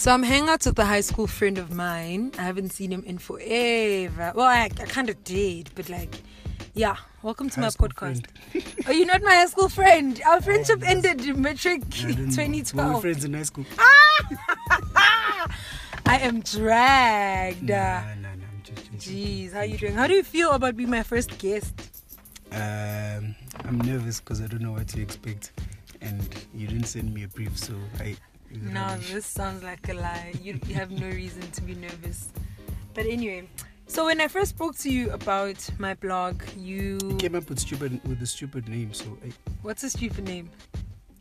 So I'm hanging out with a high school friend of mine. I haven't seen him in forever. Well, I, I kind of did, but like, yeah. Welcome to High my podcast. friend. oh, you're not my high school friend. Our friendship yes. ended in don't. Were we 2012. friends in high school? I am dragged. Nah, nah, nah. I'm just joking. Jeez, how are you doing? How do you feel about being my first guest? Um, I'm nervous because I don't know what to expect, and you didn't send me a brief, so I. No, this sounds like a lie. You, you have no reason to be nervous. But anyway, so when I first spoke to you about my blog, you You came up with stupid with a stupid name, so I, what's a stupid name?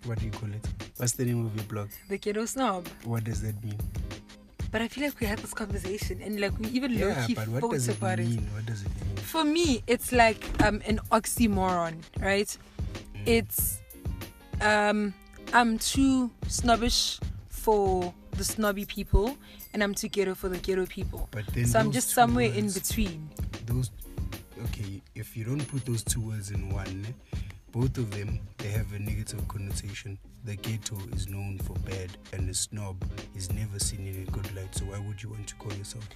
what do you call it? What's the name of your blog? The Ghetto Snob. What does that mean? But I feel like we had this conversation and like we even Yeah, key but what thought does it about it. mean? What does it mean? For me, it's like um an oxymoron, right? Mm. It's um I'm too snobbish for the snobby people and I'm too ghetto for the ghetto people. But then So I'm just somewhere in between. Those, okay, if you don't put those two words in one, both of them they have a negative connotation. The ghetto is known for bad, and the snob is never seen in a good light. So why would you want to call yourself?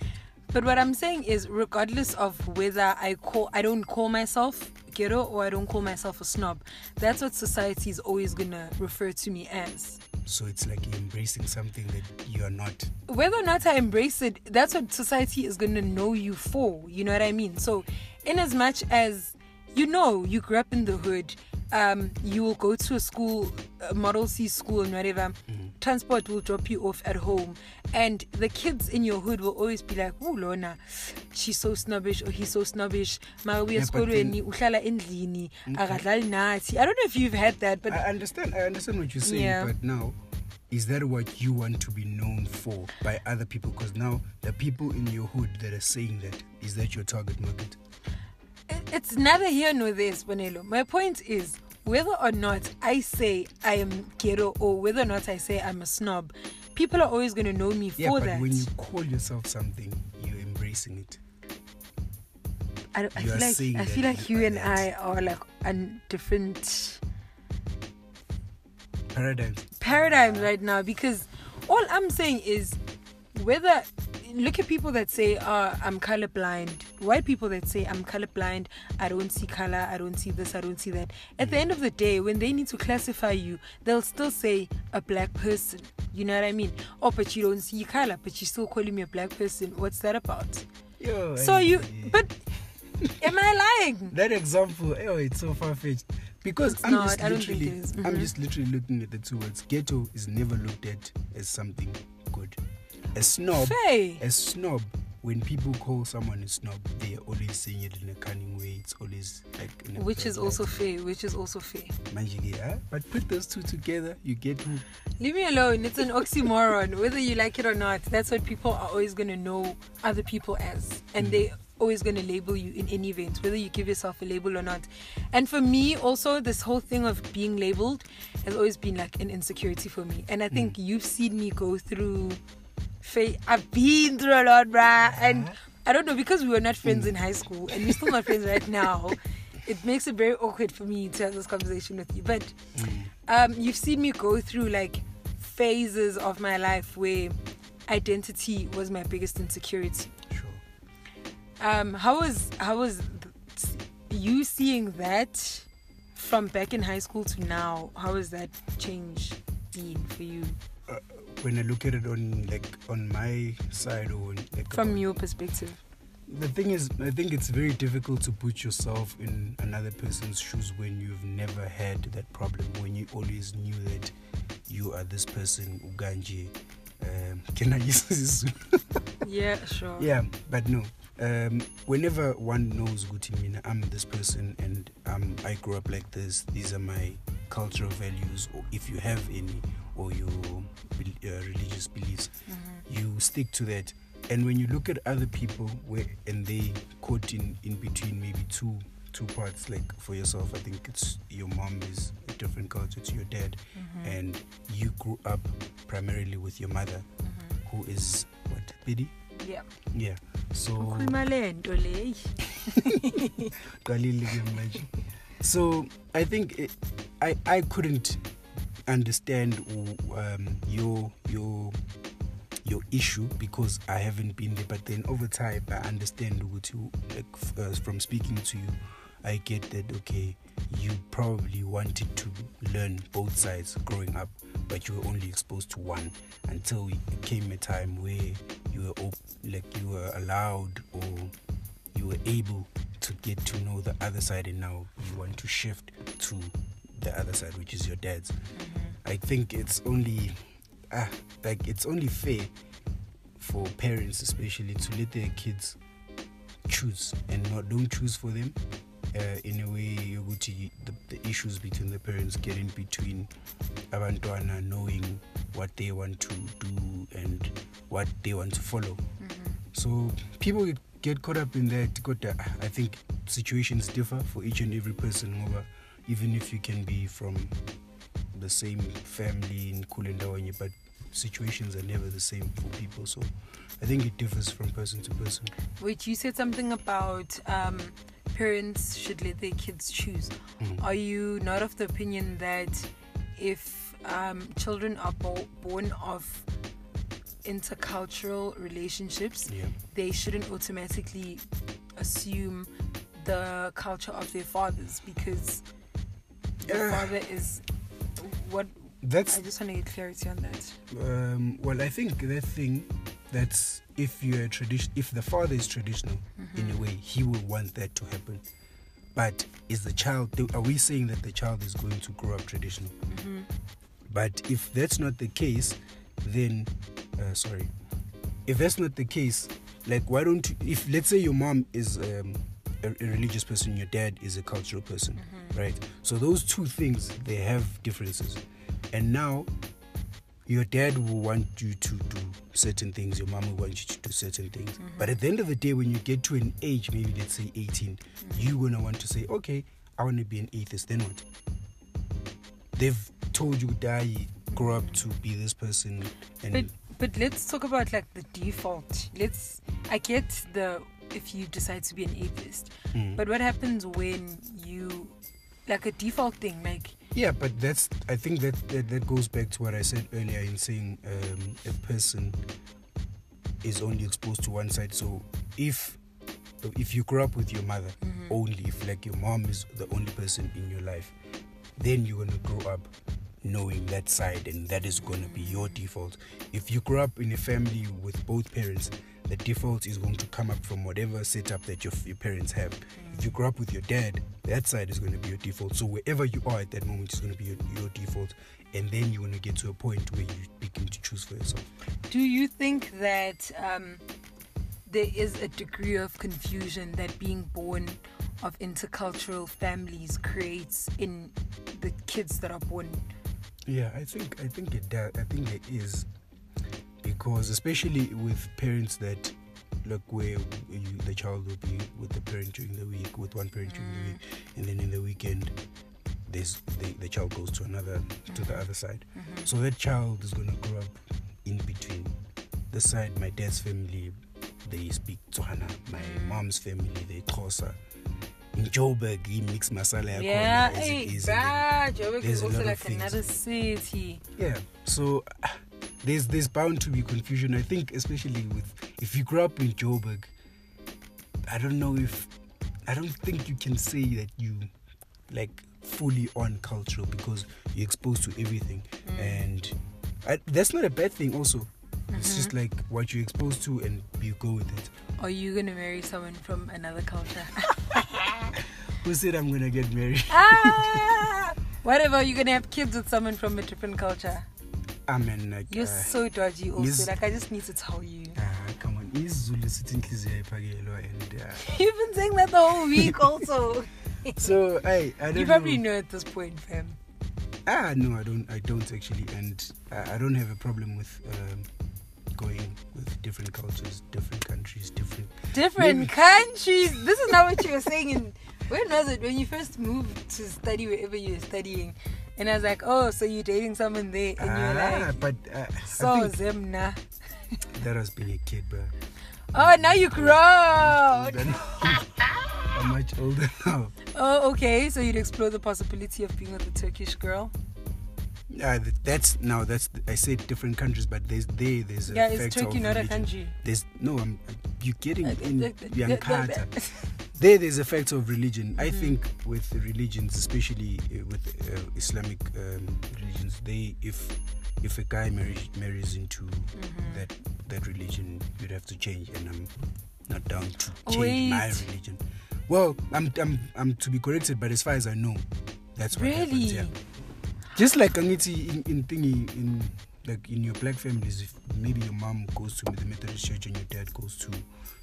But what I'm saying is, regardless of whether I call, I don't call myself ghetto or I don't call myself a snob. That's what society is always gonna refer to me as. So it's like embracing something that you are not. Whether or not I embrace it, that's what society is gonna know you for. You know what I mean? So, in as much as you know you grew up in the hood, um, you will go to a school, a Model C school, and whatever. Transport will drop you off at home, and the kids in your hood will always be like, "Oh, Lona, she's so snobbish or he's so snobbish." Mara uya Yeah, but then- esikolweni, uhlala endlini, mm, mm. akadlali nathi." I don't know if you've had that, but I understand. I understand what you're saying, Yeah. but now. Is that what you want to be known for by other people? Because now the people in your hood that are saying that is that your target market. it's neither here nor there, Spanelo. My point is whether or not I say I am ghetto or whether or not I say I'm a snob, people are always going to know me Yeah, for but that. when you call yourself something, you're embracing it. I, I feel like I feel like you you and. I are like on different Paradigms. paradigms right now because all I'm saying is whether look at people that say uh, I'm colorblind, white people that say I'm colorblind, I don't see color, I don't see this, I don't see that. At the end of the day, when they need to classify you, they'll still say a black person. You know what I mean? Oh, but you don't see color, but you still calling me a black person. What's that about? Yo, So you, but am I lying? that example, oh, it's so far fetched. Because It's I'm not, just I don't think literally. I'm Mhm. just literally looking at the two words. Ghetto is never looked at as something good. A snob, Faye. a snob. When people call someone a snob, they are always saying it in a cunning way. It's always like, Which is also fair, which is also fair. Manjige, huh? But put those two together, you get who. Leave me alone. It's an oxymoron. Whether you like it or not, that's what people are always going to know other people as. And they mm. always going to label you in any event, whether you give yourself a label or not. And for me, also, this whole thing of being labeled has always been like an insecurity for me. And I think mm. you've seen me go through. Fa- I've been through a lot, bruh. And I don't know, because we were not friends in high school and we're still not friends right now, it makes it very awkward for me to have this conversation with you. But um, you've seen me go through like phases of my life where identity was my biggest insecurity. Sure. Um, how was how was th- you seeing that from back in high school to now? How has that change been for you Uh, when I look at it on like on my side or like from your perspective? The thing is, I think it's very difficult to put yourself in another person's shoes when you've never had that problem, when you always knew that you are this person, Uganji. Um, can I use this? Yeah, sure. yeah, but no. Um, whenever one knows Guti Mina, I'm this person and um, I grew up like this, these are my cultural values, or if you have any, or your bel- uh, religious beliefs, mm-hmm. you stick to that. And when you look at other people where and they caught in, in between maybe two two parts, like for yourself, I think it's your mom is a different culture to your dad, mm-hmm. and you grew up primarily with your mother, mm-hmm. who is what Biddy? Yeah. Yeah. So Ukhuluma le nto le. Qalile ke. So I think it, I I couldn't understand um, your your your issue because I haven't been there. But then over time, I understand what you like uh, from speaking to you. I get that okay, you probably wanted to learn both sides growing up, but you were only exposed to one until it came a time where you were op- like you were allowed or you were able to get to know the other side, and now you want to shift to the other side, which is your dad's. I think it's only ah, like it's only fair for parents, especially, to let their kids choose and not don't choose for them. Uh, in a way, yokuthi the, the issues between the parents getting in between abantwana knowing what they want to do and what they want to follow. So people get- caught up in that. Kodwa, I think situations differ for each and every person. ngoba Even if you can be from the same family in Kulendawanye, but situations are never the same for people. So I think it differs from person to person. Wait, you said something about um, parents should let their kids choose. Mhm. Are you not of the opinion that if um, children are bo- born of intercultural relationships, Yeah. they shouldn't automatically assume the culture of their fathers because the Yeah. father is what That's I just want to get clarity on that. um, well, I think that thing that's if you're a tradition, if the father is traditional in a way, he will want that to happen. But is the child? Are we saying that the child is going to grow up traditional? But if that's not the case, then uh, sorry, if that's not the case, like why don't you, if let's say your mom is um, a, a religious person, your dad is a cultural person, mm-hmm. right? So those two things they have differences, and now your dad will want you to do certain things, your mom will want you to do certain things. Mm-hmm. But at the end of the day, when you get to an age, maybe let's say 18, mm-hmm. you're gonna want to say, okay, I want to be an atheist. Then what? They've told you that you grow up to be this person, and But but let's talk about like the default. Let's I get the if you decide to be an atheist. Mm. But what happens when you like a default thing like Yeah, but that's. I think that, that that goes back to what I said earlier in saying um, a person is only exposed to one side. So if if you grow up with your mother only, if like your mom is the only person in your life, then you're gonna grow up knowing that side, and that is gonna be your default. If you grow up in a family with both parents, the default is going to come up from whatever setup that your, your parents have. If you grow up with your dad, that side is going to be your default. So wherever you are at that moment is going to be your, your default, and then you're going to get to a point where you begin to choose for yourself. do you think that um there is a degree of confusion that being born of intercultural families creates in the kids that are born Yeah, I think I think it does. I think it is because especially with parents that look where you, the child will be with the parent during the week, with one parent during the week, mm. and then in the weekend there's the, the child goes to another to the other side. Mm-hmm. So that child is gonna grow up in between. This side, my dad's family, they speak Tswana. My mm. mom's family, they Xhosa. In Joburg, he mix masala yakhona? Yeah hey, is, and then- bruh, Joburg is also like things. another city. Yeah so uh, there's there's bound to be confusion. I think especially with if you grow up in joburg i don't know if i don't think you can say that you like fully on cultural because you're exposed to everything. And I, that's not a bad thing also. It's just like what you're exposed to and you go with it. Are you gonna marry someone from another culture who said i'm gonna get married? Ah, whatever you're gonna have kids with someone from a different culture. I mean like you're uh, so dodgy also Miss- like i just need to tell you. Ah, come on. isiZulu sithi inhliziyo ayiphakelwa and uh, you've been saying that the whole week also. So I, I don't you probably know. know at this point fam. Ah, no, I don't. I don't actually, and I I don't have a problem with um, going different cultures, different countries, different. different Maybe- countries. This is not what you were saying in when was it? When you first moved to study wherever you were studying. And i was like oh so you're dating someone there and you're ah, like but uh, so zemna that was being a kid, bro. oh now you grow I'm much older now. oh okay. So you'd explore the possibility of being with a turkish girl Uh, that's now that's I said different countries, but there's there there's a Yeah, factor Turkey of not a country? There's no, I'm you're getting Uh, in th- th- young th- There, there's a factor of religion. I Mhm. think with religions, especially uh, with uh, Islamic um, religions, they if if a guy marries marries into Mhm. that that religion, you'd have to change, and I'm not down to change my religion. Well, I'm I'm I'm to be corrected, but as far as I know, that's what happens. Really? Yeah. Just like in in thingy in like in your black families, if maybe your mom goes to the Methodist church and your dad goes to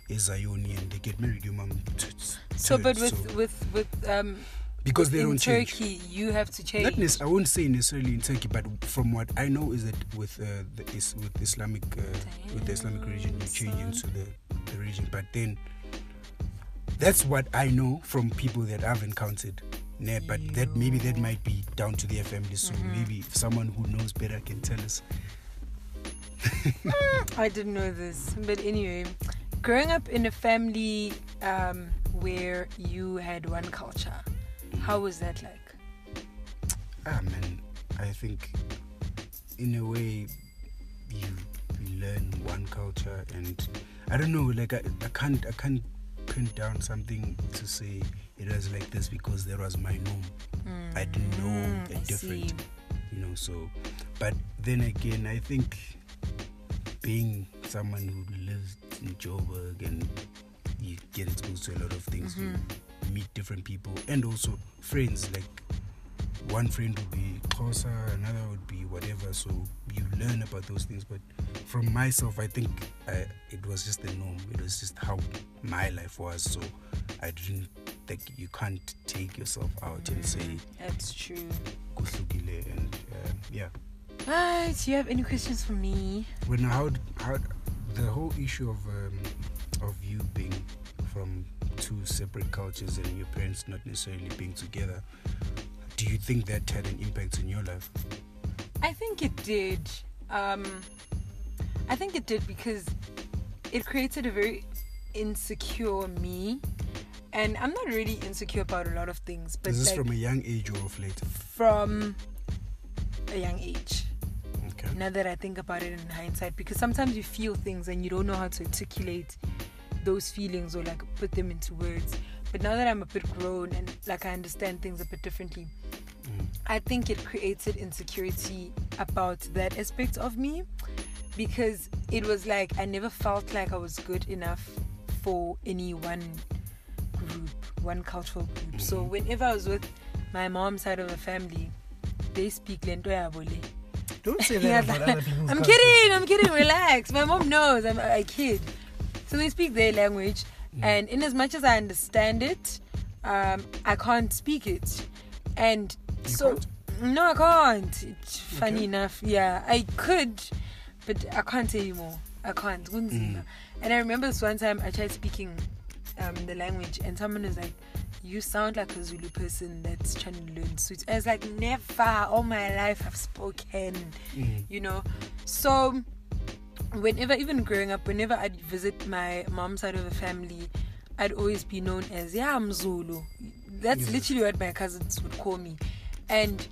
a Zioni and they get married, your mom. T- t- So, but with so- with with um because they in don't change. Turkey, you have to change. Not nec- I won't say necessarily in Turkey, but from what I know is that with uh, the is with Islamic uh, with the Islamic religion, you change Damn, into the, the religion. But then that's what I know from people that I've encountered. Yeah, but that maybe that might be down to their family. So Mhm. maybe if someone who knows better can tell us. I didn't know this, but anyway, growing up in a family um, where you had one culture, how was that like? Ah man, I think in a way you, you learn one culture and I don't know, like I, I can't I can't pin down something to say it was like this because that was my norm. I didn't know Mm, a different you know so but then again i think being someone who lives in joburg and you get exposed to a lot of things Mhm. you meet different people and also friends like one friend would be closer another would be whatever so you learn about those things but from myself i think I, it was just the norm it was just how my life was so i didn't like you can't take yourself out and say That's true. and uh, yeah Right, do you have any questions for me? Now how how the whole issue of um, of you being from two separate cultures and your parents not necessarily being together, do you think that had an impact in your life? I think it did. Um, I think it did because it created a very insecure me. And I'm not really insecure about a lot of things, but Is this like from a young age or of late? from a young age. Okay. Now that I think about it in hindsight, because sometimes you feel things and you don't know how to articulate those feelings or like put them into words. But now that I'm a bit grown and like I understand things a bit differently, Mm. I think it created insecurity about that aspect of me because it was like I never felt like I was good enough for any one cultural group. So whenever I was with my mom's side of the family, they speak lento Yabole. Don't say that I'm kidding, I'm kidding, relax. My mom knows I'm a kid. So they speak their language, Mm. and in as much as I understand it, um, I can't speak it. And You so, can't? no, I can't. It's funny Okay. enough, yeah, I could, but I can't say anymore. I can't. Mm. And I remember this one time I tried speaking um, the language, and someone was like, "You sound like a Zulu person that's trying to learn Sweet." I was like, "Never, all my life I've spoken." Mm. you know. So whenever even growing up, whenever I'd visit my mom's side of the family, I'd always be known as yeah, I'm Zulu. That's Yes. literally what my cousins would call me. And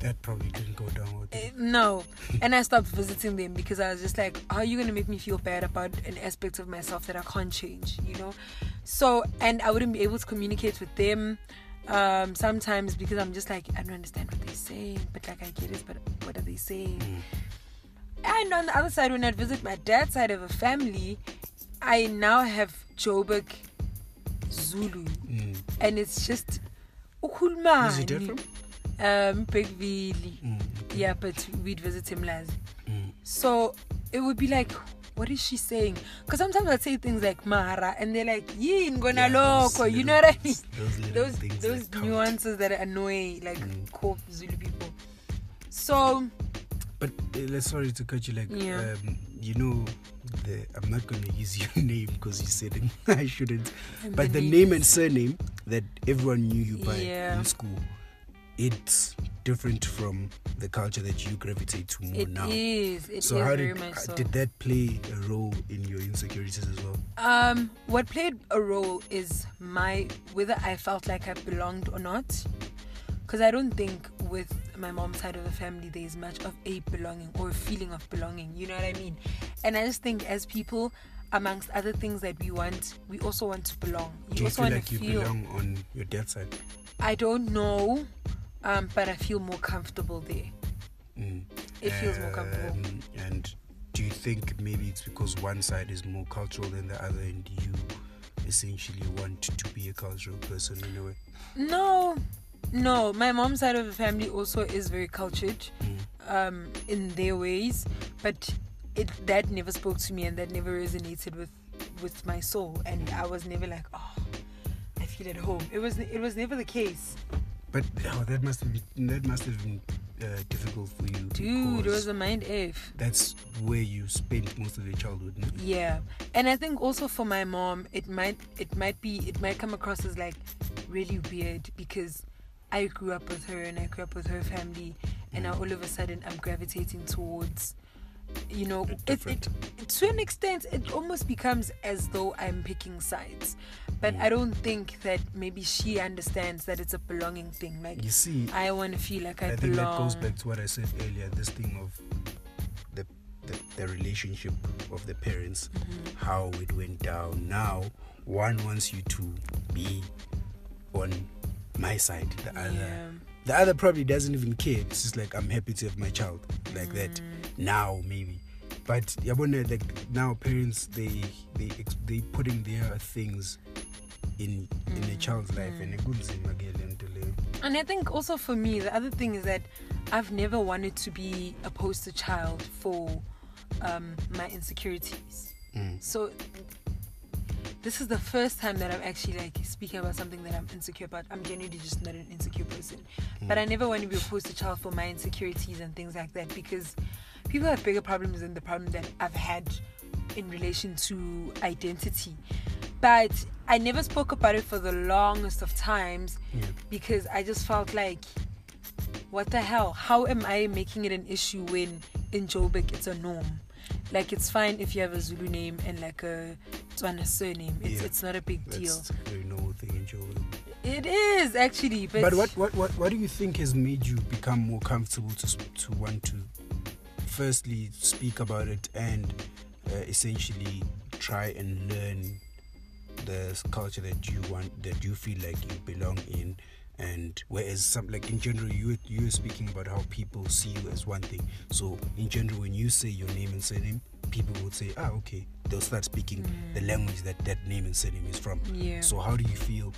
That probably didn't go down with uh, you. no, and I stopped visiting them because I was just like, how are you gonna make me feel bad about an aspect of myself that I can't change, you know? So, and I wouldn't be able to communicate with them um, sometimes because I'm just like, I don't understand what they're saying, but like I get it, but what are they saying? Mm. And on the other side, when I'd visit my dad's side of a family, I now have Joburg Zulu, Mm. and it's just. Is he dead from? Um, Bigville. Mm. Yeah, but we'd visit him last. Mm. So it would be like, what is she saying? Because sometimes I'd say things like Mara, and they're like, Yin gonna Yeah, loco. You know what I mean? Those Those those that count. nuances that annoy like Mm. core Zulu people. So But uh, let's sorry to cut you. Like, Yeah. um, you know, the I'm not gonna use your name because you said. I shouldn't. and But the name name and surname that everyone knew you by Yeah. in school, it's different from the culture that you gravitate to more It now. is. It is so how very did much so. did that play a role in your insecurities as well? Um, what played a role is my whether I felt like I belonged or not. Because I don't think with my mom's side of the family, there's much of a belonging or a feeling of belonging. You know what I mean? And I just think as people, amongst other things that we want, we also want to belong. You Do you also feel want like to you feel. belong on your dad's side? I don't know, um, but I feel more comfortable there. Mm. It feels more comfortable. Um, And do you think maybe it's because one side is more cultural than the other, and you essentially want to be a cultural person in a way? No, no. My mom's side of the family also is very cultured Mm. um, in their ways, but it that never spoke to me and that never resonated with with my soul. And I was never like, oh, I feel at home. It was it was never the case, But oh, that must have been that must have been uh, difficult for you. dude. It was a mind f. that's where you spent most of your childhood. No? Yeah, and I think also for my mom, it might it might be it might come across as like really weird because I grew up with her and I grew up with her family, and now all of a sudden I'm gravitating towards, you know, it, it to an extent it almost becomes as though I'm picking sides, but I don't think that maybe she understands that it's a belonging thing. Like You see, I want to feel like I, I think belong. that goes back to what I said earlier. This thing of the the, the relationship of the parents, Mm-hmm. how it went down. Now, one wants you to be on my side. The other, Yeah. the other probably doesn't even care. It's just like I'm happy to have my child like that. Mm. Now maybe, but yabona like now parents they they they putting their things in in a child's life Mm. and kunzima ke le nto leyo. And I think also for me, the other thing is that I've never wanted to be a poster child for um, my insecurities. Mm. So this is the first time that I'm actually like speaking about something that I'm insecure about. I'm genuinely just not an insecure person. But I never want to be a poster child for my insecurities and things like that because people have bigger problems than the problem that I've had in relation to identity. But I never spoke about it for the longest of times Yeah. because I just felt like, what the hell? How am I making it an issue when in Joburg it's a norm? Like it's fine if you have a Zulu name and like a Tswana surname. It's Yeah. it's not a big deal. That's a very normal thing in Joburg. It is actually, but, But what, what, what, what do you think has made you become more comfortable to, to want to firstly speak about it and uh, essentially try and learn the culture that you want, that you feel like you belong in? And whereas some, like in general, you were, you were speaking about how people see you as one thing. So in general, when you say your name and surname, people would say, ah, okay. They'll start speaking the language that that name and surname is from. Yeah. So how do you feel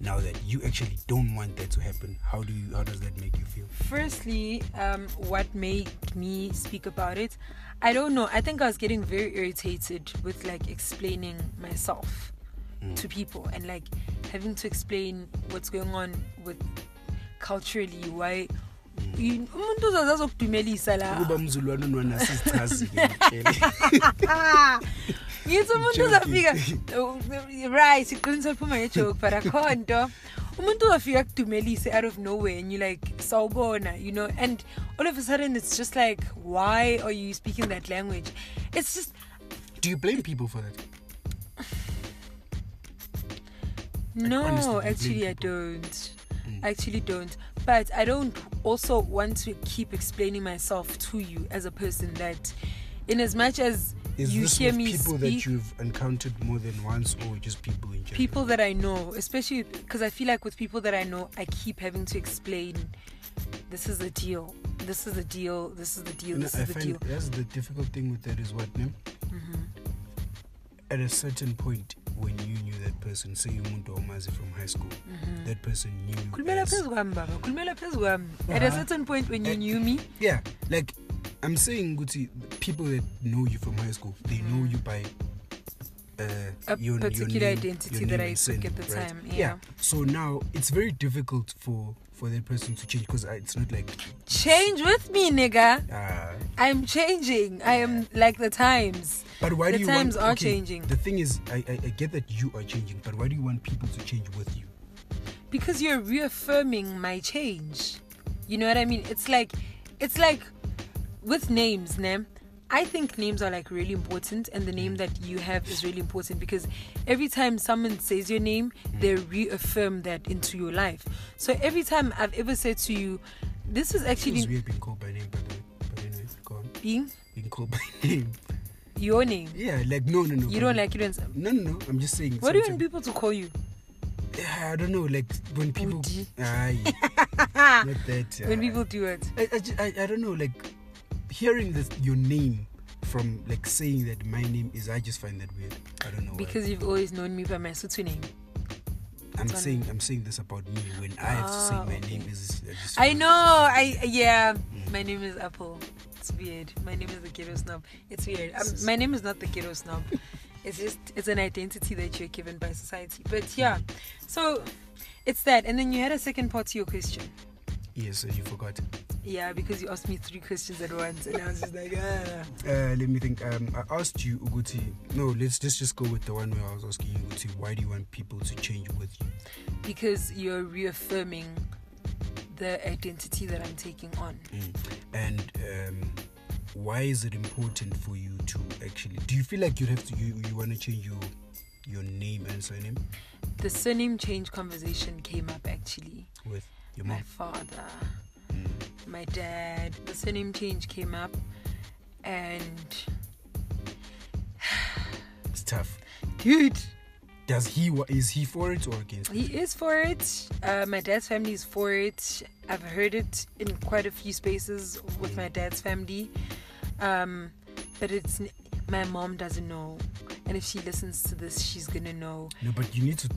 now that you actually don't want that to happen? How do you? How does that make you feel? Firstly, um, what made me speak about it? I don't know. I think I was getting very irritated with like explaining myself to people and like having to explain what's going on with culturally why you- umuntu uzaze azokudumelisa la Ukuba mzulwane nwana sichazi ke ngitshele. yithi umuntu uzafika uh, right iqiniso liphuma ngejoke but akho nto umuntu uzafika akudumelise out of nowhere and you like sawubona you know and all of a sudden it's just like why are you speaking that language it's just Do you blame people for that? no honestly, actually i don't. I actually don't but i don't also want to keep explaining myself to you as a person that in as much as Is you this hear me people speak that you've encountered more than once, or just people in general? people that I know, especially because I feel like with people that I know, I keep having to explain this is the deal, this is the deal, this is the deal, You know, this I is the deal. that's the difficult thing with that is what, Nim? Mm-hmm. At a certain point, when you knew that person, say umuntu omazi from high school, that person knew you Khulumela as- phezu kwami, baba. Khulumela phezu kwami. At a Uh-huh. certain point when you knew me, Yeah, like I'm saying, Guti, people that know you from high school, they know you by uh, A your, particular your name, identity that I took at the right? time, yeah. So now it's very difficult for for that person to change because it's not like change with me, nigga. uh, I'm changing. I am like the times. But why The do you times want, are okay, changing. The thing is, I, I I get that you are changing, but why do you want people to change with you? because you're reaffirming my change you know what i mean it's like it's like with names name i think names are like really important and the name that you have is really important because every time someone says your name they reaffirm that into your life so every time i've ever said to you this is actually was weird being called by name, by the way. But anyway, go on. being Being called by name. your name. Yeah, like no, no, no. You don't like it when. No, no, no. I'm just saying. What do you want people to call you? Yeah, I don't know. Like when people. Udi. Aye, not that. when uh, people do it. I, I, I, I don't know. Like hearing this your name from like saying that my name is. I just find that weird. I don't know. why. Because you've always known me by my Sotho name. I'm that's saying I'm saying this about me when I have to say Ah, my okay. name is. I, I know. I yeah. Mm. My name is Apple. It's weird. My name is the ghetto snob. It's weird. Um, my name is not the ghetto snob. It's just it's an identity that you're given by society. But yeah, so it's that. And then you had a second part to your question. Yes, so you forgot. Yeah, because you asked me three questions at once, and I was just like, ah. Uh, let me think. Um, I asked you, Uguti. No, let's just just go with the one where I was asking you, Uguti. Why do you want people to change with you? because you're reaffirming the identity that I'm taking on. And um, why is it important for you to actually? Do you feel like you have to? You, you want to change your your name and surname The surname change conversation came up actually. with your My father, Mm. my dad, the surname change came up, and It's tough. dude, Does he? Is he for it or against it? he is for it. Uh, my dad's family is for it. I've heard it in quite a few spaces with my dad's family, um, but it's my mom doesn't know, and if she listens to this, she's gonna know. No, but you need to.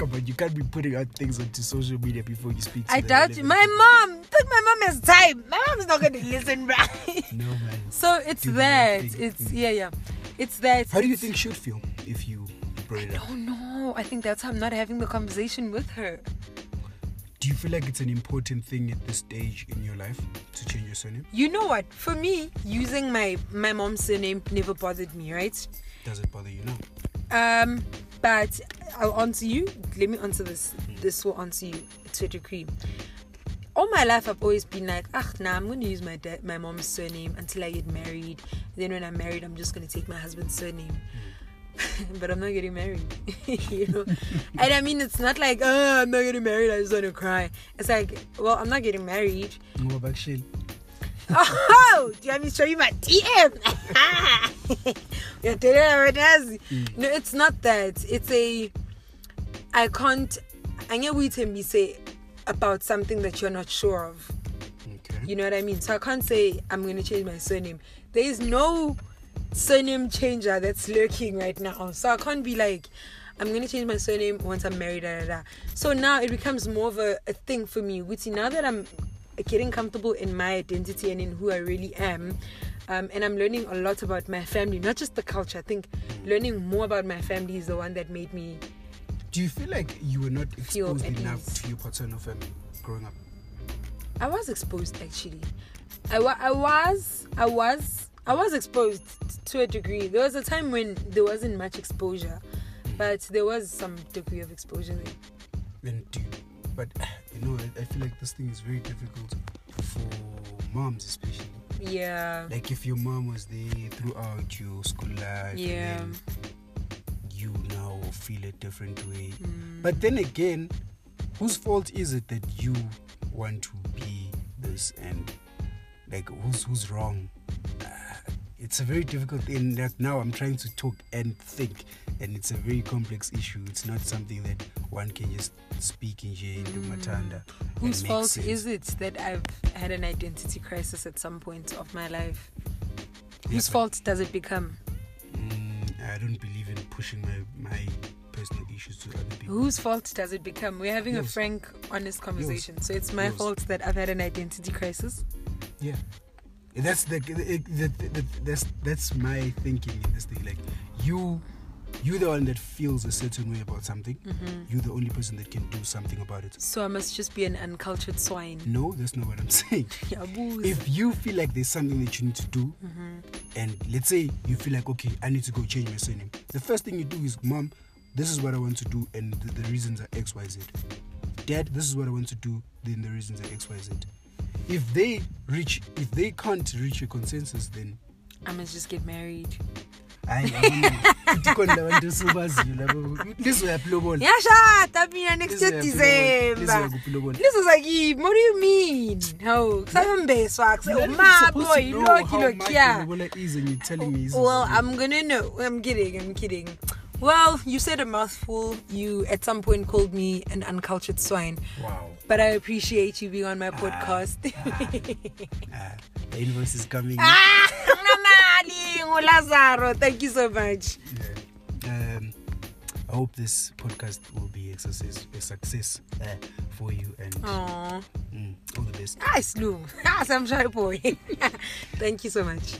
Come on, you can't be putting out things onto social media before you speak. To I doubt you. My mom, but my mom has time. My mom's not gonna listen, right? No man. So it's Do. It's yeah, yeah. It's that. How do you think she'd feel if you brought it up? Oh no! I think that's how I'm not having the conversation with her. Do you feel like it's an important thing at this stage in your life to change your surname? You know what? For me, using my my mom's surname never bothered me, right? Does it bother you now? Um, but I'll answer you. Let me answer this. This will answer you to a degree. All my life, I've always been like, ah, nah, I'm going to use my dad, my mom's surname until I get married. Then when I'm married, I'm just going to take my husband's surname. but I'm not getting married, you know. and I mean, it's not like, oh, I'm not getting married. I just want to cry. It's like, well, I'm not getting married. No, Oh, do you want me to show you my DM? You're telling everyone else. No, it's not that. It's a. I can't. I wait to me say about something that you're not sure of. okay. You know what I mean? So I can't say I'm going to change my surname. There is no surname changer that's lurking right now. So I can't be like, I'm going to change my surname once I'm married. Da, da, da. So now it becomes more of a, a thing for me. Which now that I'm getting comfortable in my identity and in who I really am, um, and I'm learning a lot about my family, not just the culture. I think learning more about my family is the one that made me. Do you feel like you were not exposed enough ease. to your paternal family growing up? I was exposed actually. I, wa- I was I was I was exposed to a degree. There was a time when there wasn't much exposure, but there was some degree of exposure there. Then do but you know, I, I feel like this thing is very difficult for moms, especially. Yeah. Like if your mom was there throughout your school life, Yeah. you now feel a different way. Mm. But then again, whose fault is it that you want to be this and like who's who's wrong? It's a very difficult thing. Like now, I'm trying to talk and think, and it's a very complex issue. It's not something that one can just speak in here into matanda. Whose fault sense. is it that I've had an identity crisis at some point of my life? Whose fault does it become? Mm, I don't believe in pushing my my personal issues to other people. Whose fault does it become? We're having a frank, honest conversation. So it's my Yours. fault that I've had an identity crisis. Yeah. That's the, the, the, that's that's my thinking in this thing. Like you you're the one that feels a certain way about something. Mm-hmm. You're the only person that can do something about it. So I must just be an uncultured swine. No, that's not what I'm saying. If you feel like there's something that you need to do, Mm-hmm. and let's say you feel like okay, I need to go change my surname. The first thing you do is, Mom, this is what I want to do, and the, the reasons are X, Y, Z. Dad, this is what I want to do, then the reasons are X, Y, Z. If they reach, if they can't reach a consensus, then I must just get married. hayi yabona khona labantu sobaziyo labo lizoyaphi lobola ngiyashada mina next year december lizoza kimi what do you mean hawu kusayombeswa kusewumabo yilokhi lokhiya lobola is and you're telling me Well, I'm gonna know. I'm kidding. I'm kidding. Well, you said a mouthful. You at some point called me an uncultured swine, wow but I appreciate you being on my podcast. ah, the invoice is coming ah. Thank you so much. Yeah. Um, I hope this podcast will be a success, a success uh, for you and mm, all the best. Ah, Sloom. Ah, some shy boy. Thank you so much.